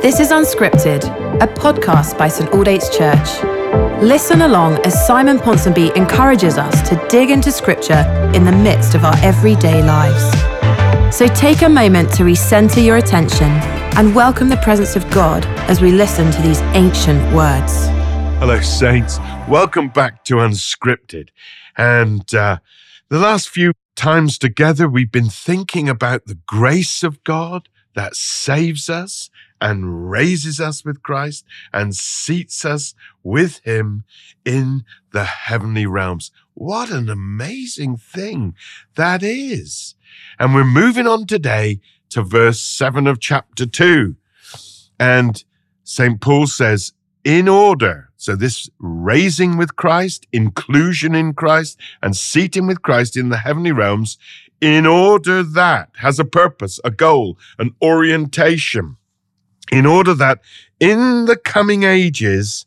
This is Unscripted, a podcast by St Aldate's Church. Listen along as Simon Ponsonby encourages us to dig into Scripture in the midst of our everyday lives. So take a moment to recenter your attention and welcome the presence of God as we listen to these ancient words. Hello, Saints. Welcome back to Unscripted. And uh, the last few times together, we've been thinking about the grace of God that saves us and raises us with Christ and seats us with him in the heavenly realms. What an amazing thing that is. And we're moving on today to verse seven of chapter two. And St. Paul says, in order, so this raising with Christ, inclusion in Christ, and seating with Christ in the heavenly realms, in order that has a purpose, a goal, an orientation in order that in the coming ages,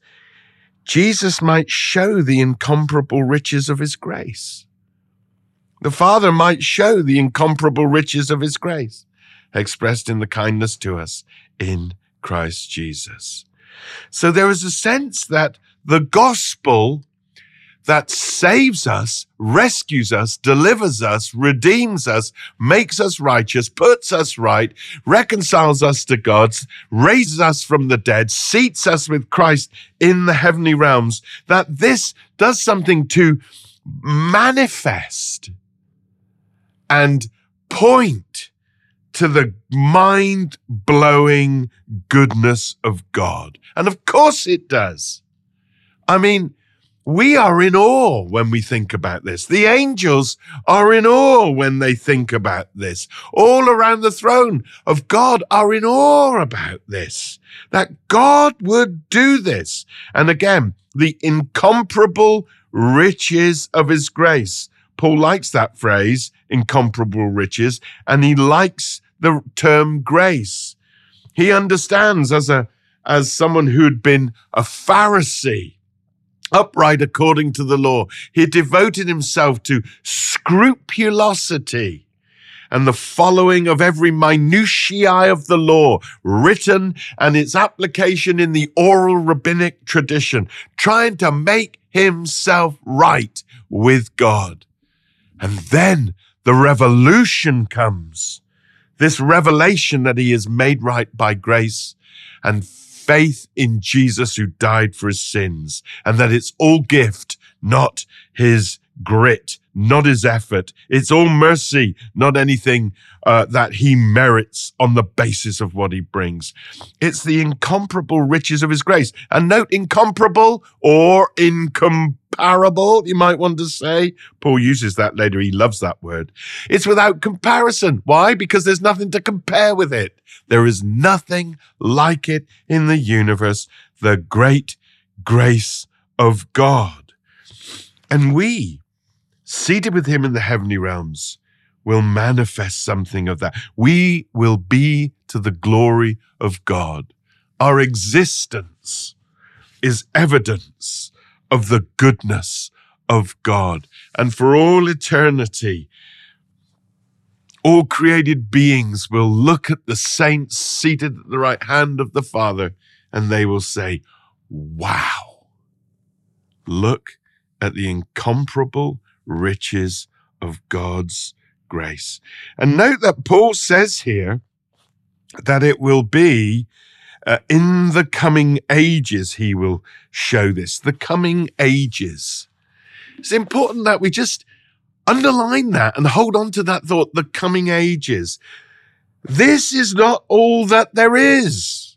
Jesus might show the incomparable riches of his grace. The Father might show the incomparable riches of his grace, expressed in the kindness to us in Christ Jesus. So there is a sense that the gospel that saves us, rescues us, delivers us, redeems us, makes us righteous, puts us right, reconciles us to God, raises us from the dead, seats us with Christ in the heavenly realms, that this does something to manifest and point to the mind blowing goodness of God. And of course it does. I mean, we are in awe when we think about this. The angels are in awe when they think about this. All around the throne of God are in awe about this, that God would do this. And again, the incomparable riches of his grace. Paul likes that phrase, incomparable riches, and he likes the term grace. He understands as a, as someone who'd been a Pharisee, upright according to the law. He devoted himself to scrupulosity and the following of every minutiae of the law, written and its application in the oral rabbinic tradition, trying to make himself right with God. And then the revolution comes. This revelation that he is made right by grace and faith in Jesus who died for his sins and that it's all gift, not his grit, not his effort. It's all mercy, not anything uh, that he merits on the basis of what he brings. It's the incomparable riches of his grace. And note incomparable or incomparable, you might want to say. Paul uses that later. He loves that word. It's without comparison. Why? Because there's nothing to compare with it. There is nothing like it in the universe. The great grace of God. And we, seated with him in the heavenly realms, will manifest something of that. We will be to the glory of God. Our existence is evidence of the goodness of God. And for all eternity, all created beings will look at the saints seated at the right hand of the Father and they will say, Wow, look at the incomparable riches of God's grace. And note that Paul says here that it will be uh, in the coming ages, he will show this. The coming ages. It's important that we just underline that and hold on to that thought. The coming ages. This is not all that there is.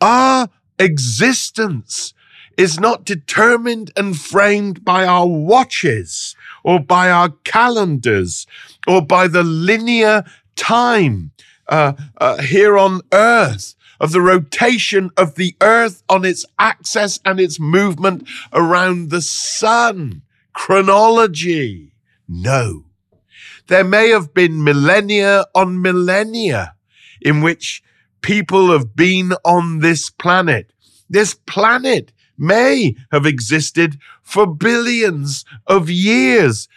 Our existence is not determined and framed by our watches or by our calendars or by the linear time uh, uh, here on earth of the rotation of the earth on its axis and its movement around the sun. Chronology. No. There may have been millennia on millennia in which people have been on this planet. This planet may have existed for billions of years,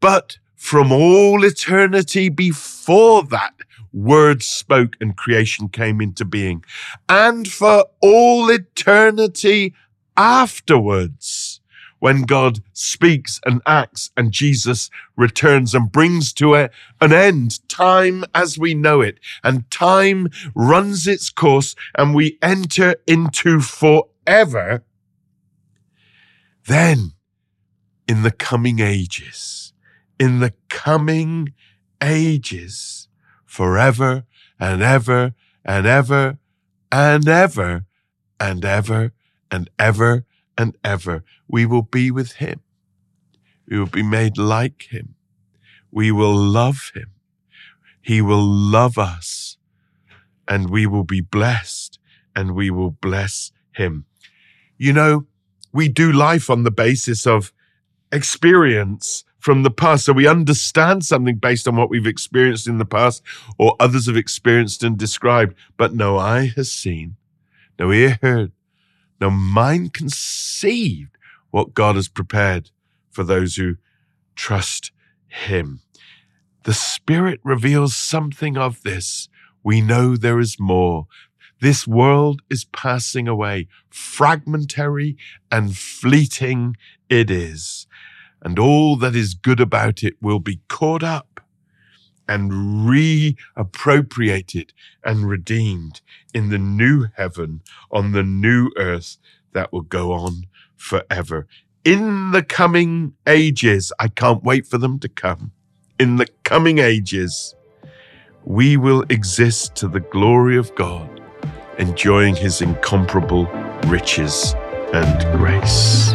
but from all eternity before that, word spoke and creation came into being. And for all eternity afterwards, when God speaks and acts and Jesus returns and brings to a, an end time as we know it, and time runs its course and we enter into forever, then in the coming ages, in the coming ages, forever and ever and ever and ever and ever and ever and ever, we will be with him. We will be made like him. We will love him. He will love us and we will be blessed and we will bless him. You know, we do life on the basis of experience from the past. So we understand something based on what we've experienced in the past or others have experienced and described. But no eye has seen, no ear heard, no mind conceived what God has prepared for those who trust Him. The Spirit reveals something of this. We know there is more. This world is passing away. Fragmentary and fleeting it is and all that is good about it will be caught up and reappropriated and redeemed in the new heaven on the new earth that will go on forever. In the coming ages, I can't wait for them to come. In the coming ages, we will exist to the glory of God, enjoying his incomparable riches and grace.